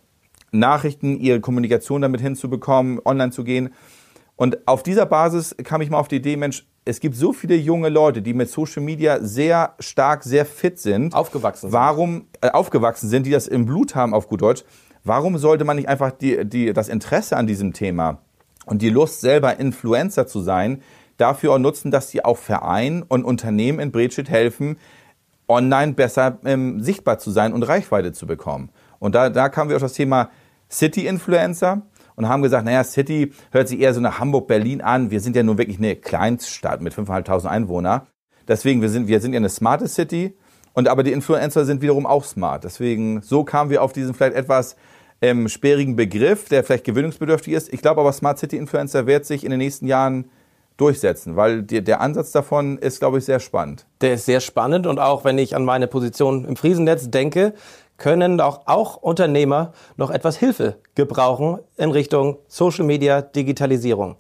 Nachrichten, ihre Kommunikation damit hinzubekommen, online zu gehen. Und auf dieser Basis kam ich mal auf die Idee, Mensch, es gibt so viele junge Leute, die mit Social Media sehr stark, sehr fit sind. Aufgewachsen sind. Warum, äh, aufgewachsen sind, die das im Blut haben, auf gut Deutsch. Warum sollte man nicht einfach die, die, das Interesse an diesem Thema und die Lust, selber Influencer zu sein, dafür auch nutzen, dass sie auch Vereinen und Unternehmen in Bredstedt helfen, online besser ähm, sichtbar zu sein und Reichweite zu bekommen. Und da, da kamen wir auf das Thema City-Influencer und haben gesagt, naja, City hört sich eher so nach Hamburg, Berlin an. Wir sind ja nun wirklich eine Kleinstadt mit 5.500 Einwohnern. Deswegen, wir sind, wir sind ja eine smarte City. Und aber die Influencer sind wiederum auch smart. Deswegen, so kamen wir auf diesen vielleicht etwas ähm, sperrigen Begriff, der vielleicht gewöhnungsbedürftig ist. Ich glaube aber, Smart City Influencer wird sich in den nächsten Jahren durchsetzen, weil die, der Ansatz davon ist, glaube ich, sehr spannend. Der ist sehr spannend und auch wenn ich an meine Position im Friesennetz denke, können auch, auch Unternehmer noch etwas Hilfe gebrauchen in Richtung Social Media, Digitalisierung.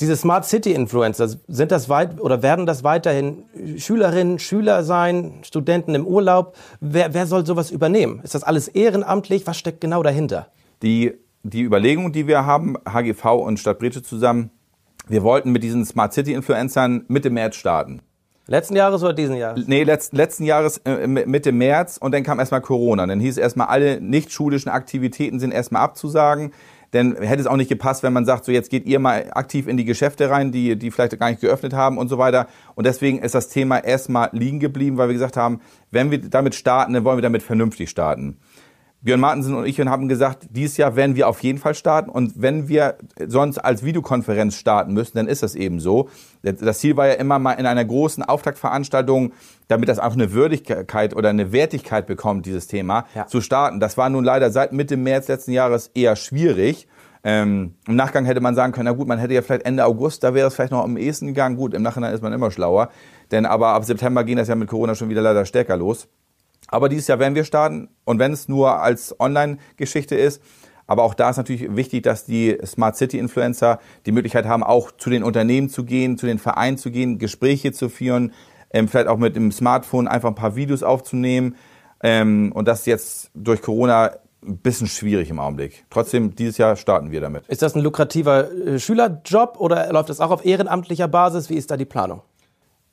Diese Smart City Influencer, sind das weit oder werden das weiterhin Schülerinnen, Schüler sein, Studenten im Urlaub? Wer, wer soll sowas übernehmen? Ist das alles ehrenamtlich? Was steckt genau dahinter? Die, die Überlegung, die wir haben, HGV und Stadt Bretsche zusammen, wir wollten mit diesen Smart City Influencern Mitte März starten. Letzten Jahres oder diesen Jahres? Nee, letzt, letzten Jahres äh, Mitte März und dann kam erstmal Corona. Dann hieß erstmal, alle nicht schulischen Aktivitäten sind erstmal abzusagen. Denn hätte es auch nicht gepasst, wenn man sagt, so jetzt geht ihr mal aktiv in die Geschäfte rein, die, die vielleicht gar nicht geöffnet haben und so weiter. Und deswegen ist das Thema erstmal liegen geblieben, weil wir gesagt haben, wenn wir damit starten, dann wollen wir damit vernünftig starten. Björn Martensen und ich haben gesagt, dieses Jahr werden wir auf jeden Fall starten. Und wenn wir sonst als Videokonferenz starten müssen, dann ist das eben so. Das Ziel war ja immer mal in einer großen Auftaktveranstaltung, damit das auch eine Würdigkeit oder eine Wertigkeit bekommt, dieses Thema, ja. zu starten. Das war nun leider seit Mitte März letzten Jahres eher schwierig. Ähm, Im Nachgang hätte man sagen können, na gut, man hätte ja vielleicht Ende August, da wäre es vielleicht noch am ehesten gegangen. Gut, im Nachhinein ist man immer schlauer. Denn aber ab September ging das ja mit Corona schon wieder leider stärker los. Aber dieses Jahr werden wir starten und wenn es nur als Online-Geschichte ist. Aber auch da ist natürlich wichtig, dass die Smart City Influencer die Möglichkeit haben, auch zu den Unternehmen zu gehen, zu den Vereinen zu gehen, Gespräche zu führen, ähm, vielleicht auch mit dem Smartphone einfach ein paar Videos aufzunehmen. Ähm, und das ist jetzt durch Corona ein bisschen schwierig im Augenblick. Trotzdem, dieses Jahr starten wir damit. Ist das ein lukrativer äh, Schülerjob oder läuft das auch auf ehrenamtlicher Basis? Wie ist da die Planung?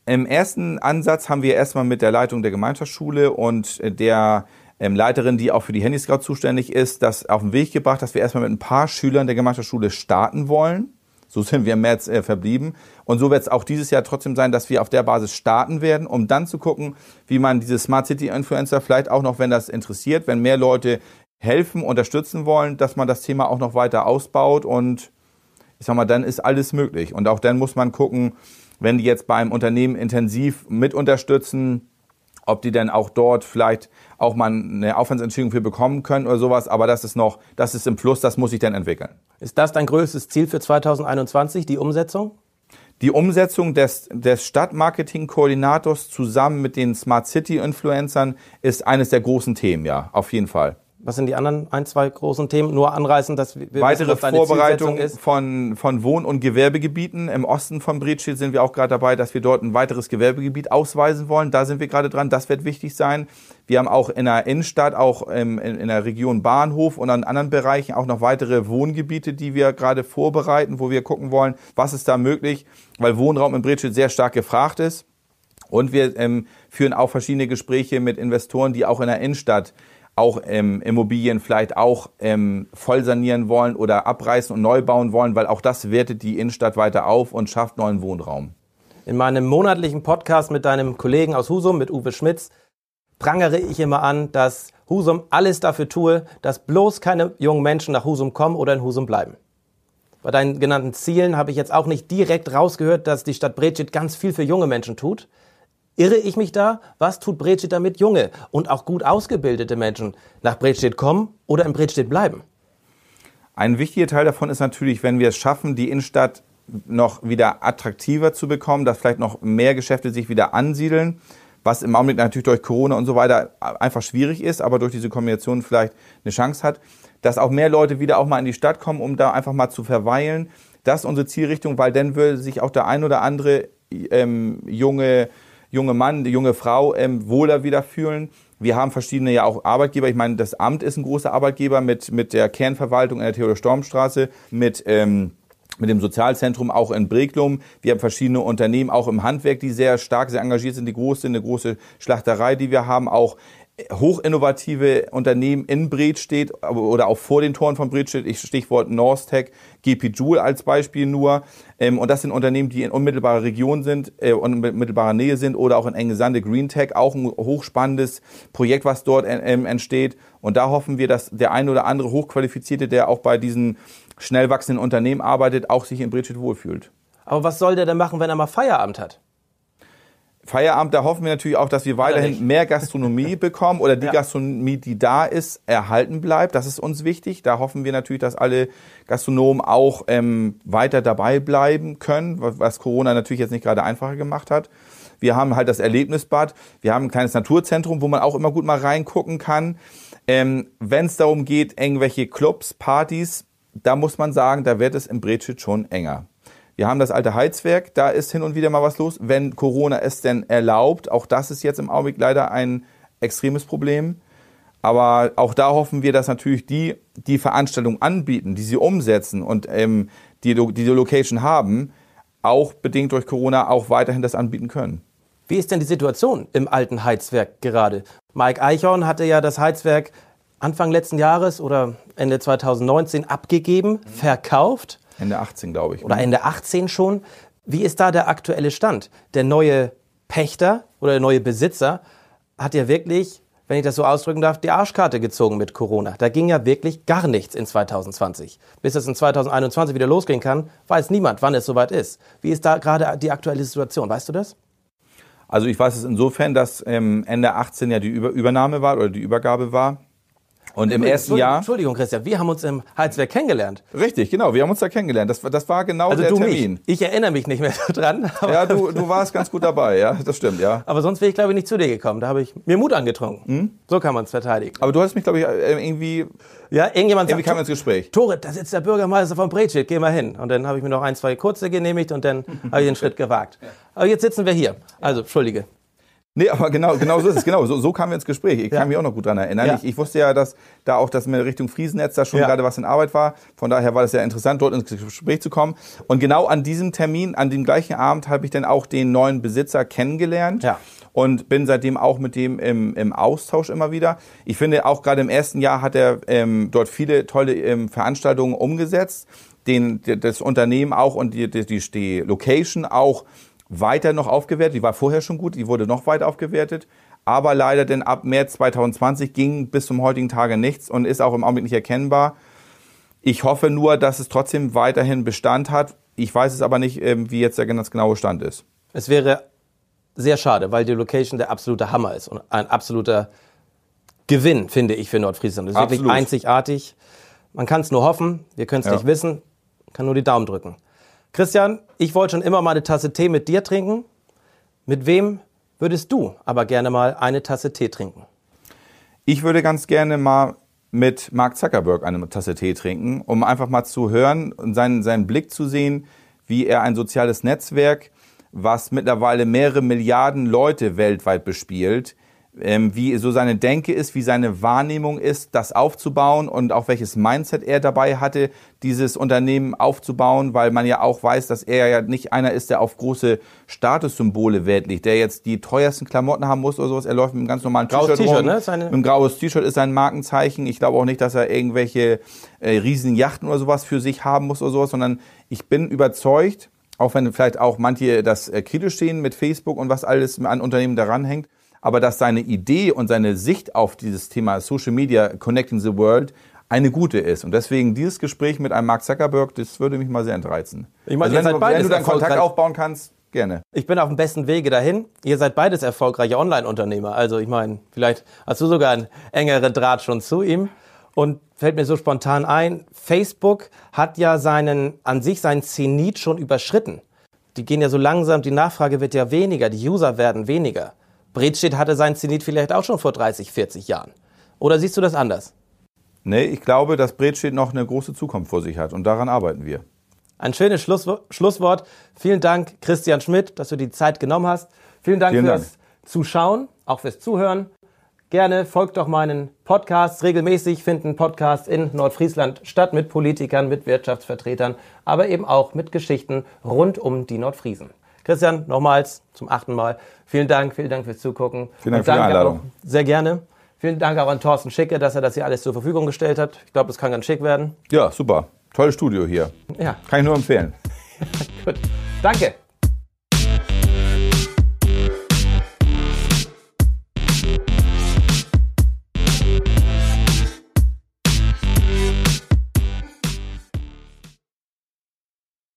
Im ersten Ansatz haben wir erstmal mit der Leitung der Gemeinschaftsschule und der ähm, Leiterin, die auch für die Handyscout zuständig ist, das auf den Weg gebracht, dass wir erstmal mit ein paar Schülern der Gemeinschaftsschule starten wollen. So sind wir im März äh, verblieben. Und so wird es auch dieses Jahr trotzdem sein, dass wir auf der Basis starten werden, um dann zu gucken, wie man diese Smart City Influencer vielleicht auch noch, wenn das interessiert, wenn mehr Leute helfen, unterstützen wollen, dass man das Thema auch noch weiter ausbaut und ich sag mal, dann ist alles möglich. Und auch dann muss man gucken, wenn die jetzt bei einem Unternehmen intensiv mit unterstützen, ob die denn auch dort vielleicht auch mal eine Aufwandsentschädigung für bekommen können oder sowas. Aber das ist noch, das ist im Fluss, das muss sich dann entwickeln. Ist das dein größtes Ziel für 2021, die Umsetzung? Die Umsetzung des, des Stadtmarketing-Koordinators zusammen mit den Smart City-Influencern ist eines der großen Themen, ja, auf jeden Fall. Was sind die anderen ein, zwei großen Themen? Nur anreißen, dass wir Weitere wissen, Vorbereitung von, von Wohn- und Gewerbegebieten. Im Osten von Bredstedt sind wir auch gerade dabei, dass wir dort ein weiteres Gewerbegebiet ausweisen wollen. Da sind wir gerade dran. Das wird wichtig sein. Wir haben auch in der Innenstadt, auch in, in der Region Bahnhof und an anderen Bereichen auch noch weitere Wohngebiete, die wir gerade vorbereiten, wo wir gucken wollen, was ist da möglich, weil Wohnraum in Bredstedt sehr stark gefragt ist. Und wir ähm, führen auch verschiedene Gespräche mit Investoren, die auch in der Innenstadt auch ähm, Immobilien vielleicht auch ähm, voll sanieren wollen oder abreißen und neu bauen wollen, weil auch das wertet die Innenstadt weiter auf und schafft neuen Wohnraum. In meinem monatlichen Podcast mit deinem Kollegen aus Husum, mit Uwe Schmitz, prangere ich immer an, dass Husum alles dafür tue, dass bloß keine jungen Menschen nach Husum kommen oder in Husum bleiben. Bei deinen genannten Zielen habe ich jetzt auch nicht direkt rausgehört, dass die Stadt Bredstedt ganz viel für junge Menschen tut. Irre ich mich da? Was tut Bredstedt damit junge und auch gut ausgebildete Menschen nach Bredstedt kommen oder in Bredstedt bleiben? Ein wichtiger Teil davon ist natürlich, wenn wir es schaffen, die Innenstadt noch wieder attraktiver zu bekommen, dass vielleicht noch mehr Geschäfte sich wieder ansiedeln, was im Augenblick natürlich durch Corona und so weiter einfach schwierig ist, aber durch diese Kombination vielleicht eine Chance hat, dass auch mehr Leute wieder auch mal in die Stadt kommen, um da einfach mal zu verweilen. Das ist unsere Zielrichtung, weil dann würde sich auch der ein oder andere ähm, junge junge Mann, die junge Frau ähm, wohler wieder fühlen. Wir haben verschiedene ja auch Arbeitgeber. Ich meine, das Amt ist ein großer Arbeitgeber mit, mit der Kernverwaltung in der Theodor-Storm-Straße, mit, ähm, mit dem Sozialzentrum auch in Breglum. Wir haben verschiedene Unternehmen auch im Handwerk, die sehr stark, sehr engagiert sind. Die große, eine große Schlachterei, die wir haben, auch hochinnovative Unternehmen in Bredstedt oder auch vor den Toren von Bredstedt, Stichwort Norstech, GP Joule als Beispiel nur. Ähm, und das sind Unternehmen, die in unmittelbarer Region sind, äh, unmittelbarer Nähe sind oder auch in Engesande Green Tech, auch ein hochspannendes Projekt, was dort äh, ähm, entsteht. Und da hoffen wir, dass der ein oder andere Hochqualifizierte, der auch bei diesen schnell wachsenden Unternehmen arbeitet, auch sich in Bredstedt wohlfühlt. Aber was soll der denn machen, wenn er mal Feierabend hat? Feierabend, da hoffen wir natürlich auch, dass wir weiterhin mehr Gastronomie (laughs) bekommen oder die ja. Gastronomie, die da ist, erhalten bleibt. Das ist uns wichtig. Da hoffen wir natürlich, dass alle Gastronomen auch ähm, weiter dabei bleiben können, was Corona natürlich jetzt nicht gerade einfacher gemacht hat. Wir haben halt das Erlebnisbad. Wir haben ein kleines Naturzentrum, wo man auch immer gut mal reingucken kann. Ähm, Wenn es darum geht, irgendwelche Clubs, Partys, da muss man sagen, da wird es im Bredschit schon enger. Wir haben das alte Heizwerk, da ist hin und wieder mal was los, wenn Corona es denn erlaubt. Auch das ist jetzt im Augenblick leider ein extremes Problem. Aber auch da hoffen wir, dass natürlich die, die Veranstaltungen anbieten, die sie umsetzen und ähm, die, die die Location haben, auch bedingt durch Corona auch weiterhin das anbieten können. Wie ist denn die Situation im alten Heizwerk gerade? Mike Eichhorn hatte ja das Heizwerk Anfang letzten Jahres oder Ende 2019 abgegeben, verkauft. Ende 18, glaube ich. Oder Ende 18 schon. Wie ist da der aktuelle Stand? Der neue Pächter oder der neue Besitzer hat ja wirklich, wenn ich das so ausdrücken darf, die Arschkarte gezogen mit Corona. Da ging ja wirklich gar nichts in 2020. Bis es in 2021 wieder losgehen kann, weiß niemand, wann es soweit ist. Wie ist da gerade die aktuelle Situation? Weißt du das? Also ich weiß es insofern, dass ähm, Ende 18 ja die Über Übernahme war oder die Übergabe war. Und im ersten Jahr. Entschuldigung, Christian, wir haben uns im Heizwerk kennengelernt. Richtig, genau. Wir haben uns da kennengelernt. Das, war- das war genau Also der du Termin. mich. Ich erinnere mich nicht mehr dran. Ja, du, du warst ganz gut dabei, ja, das stimmt, ja. aber sonst wäre ich, glaube ich, nicht zu dir gekommen. Da habe ich mir Mut angetrunken. Hm? So kann man es verteidigen. Aber du hast mich, glaube ich, äh, irgendwie, Ja, irgendjemand irgendwie kam sagt, ins Gespräch. Tore, da sitzt der Bürgermeister von Bretschild, geh mal hin. Und dann habe ich mir noch ein, zwei kurze genehmigt und dann (laughs) habe ich den Schritt gewagt. Aber jetzt sitzen wir hier. Also, Entschuldige. Nee, aber genau, genau so ist es. Genau, so, so kamen wir ins Gespräch. Ich Ja. kann mich auch noch gut dran erinnern. Ja. Ich, ich wusste ja, dass da auch das mit Richtung Friesennetz da schon Ja. gerade was in Arbeit war. Von daher war das ja interessant, dort ins Gespräch zu kommen. Und genau an diesem Termin, an dem gleichen Abend, habe ich dann auch den neuen Besitzer kennengelernt. Ja. Und bin seitdem auch mit dem im, im Austausch immer wieder. Ich finde, auch gerade im ersten Jahr hat er ähm, dort viele tolle ähm, Veranstaltungen umgesetzt. Den, das Unternehmen auch und die, die- die Location auch weiter noch aufgewertet. Die war vorher schon gut, die wurde noch weiter aufgewertet. Aber leider denn ab März 2020 ging bis zum heutigen Tage nichts und ist auch im Augenblick nicht erkennbar. Ich hoffe nur, dass es trotzdem weiterhin Bestand hat. Ich weiß es aber nicht, ähm, wie jetzt der ganz genaue Stand ist. Es wäre sehr schade, weil die Location der absolute Hammer ist und ein absoluter Gewinn, finde ich, für Nordfriesland. Das ist wirklich Absolut. einzigartig. Man kann es nur hoffen, wir können es Ja. nicht wissen, kann nur die Daumen drücken. Christian, ich wollte schon immer mal eine Tasse Tee mit dir trinken. Mit wem würdest du aber gerne mal eine Tasse Tee trinken? Ich würde ganz gerne mal mit Mark Zuckerberg eine Tasse Tee trinken, um einfach mal zu hören und seinen, seinen Blick zu sehen, wie er ein soziales Netzwerk, was mittlerweile mehrere Milliarden Leute weltweit bespielt, wie so seine Denke ist, wie seine Wahrnehmung ist, das aufzubauen und auch welches Mindset er dabei hatte, dieses Unternehmen aufzubauen, weil man ja auch weiß, dass er ja nicht einer ist, der auf große Statussymbole Wert legt, der jetzt die teuersten Klamotten haben muss oder sowas. Er läuft mit einem ganz normalen Graues T-Shirt T-Shirt, rum. ne? Seine- Mit einem graues T-Shirt ist sein Markenzeichen. Ich glaube auch nicht, dass er irgendwelche äh, riesen Yachten oder sowas für sich haben muss oder sowas, sondern ich bin überzeugt, auch wenn vielleicht auch manche das äh, kritisch sehen mit Facebook und was alles an Unternehmen daran hängt, aber dass seine Idee und seine Sicht auf dieses Thema Social Media Connecting the World eine gute ist. Und deswegen dieses Gespräch mit einem Mark Zuckerberg, das würde mich mal sehr entreizen. Ich meine, ihr also wenn, seid du, wenn du dann Kontakt aufbauen kannst, gerne. Ich bin auf dem besten Wege dahin. Ihr seid beides erfolgreiche Online-Unternehmer. Also ich meine, vielleicht hast du sogar einen engeren Draht schon zu ihm. Und fällt mir so spontan ein, Facebook hat ja seinen, an sich seinen Zenit schon überschritten. Die gehen ja so langsam, die Nachfrage wird ja weniger, die User werden weniger. Bredstedt hatte seinen Zenit vielleicht auch schon vor 30, 40 Jahren. Oder siehst du das anders? Nee, ich glaube, dass Bredstedt noch eine große Zukunft vor sich hat und daran arbeiten wir. Ein schönes Schlusswo- Schlusswort. Vielen Dank, Christian Schmidt, dass du die Zeit genommen hast. Vielen Dank Vielen fürs Zuschauen, auch fürs Zuhören. Gerne folgt doch meinen Podcasts. Regelmäßig finden Podcasts in Nordfriesland statt mit Politikern, mit Wirtschaftsvertretern, aber eben auch mit Geschichten rund um die Nordfriesen. Christian, nochmals zum achten Mal. Vielen Dank, vielen Dank fürs Zugucken. Vielen Dank für die Einladung. Auch, sehr gerne. Vielen Dank auch an Thorsten Schicke, dass er das hier alles zur Verfügung gestellt hat. Ich glaube, es kann ganz schick werden. Ja, super. Tolles Studio hier. Ja, Kann ich nur empfehlen. (laughs) gut. Danke.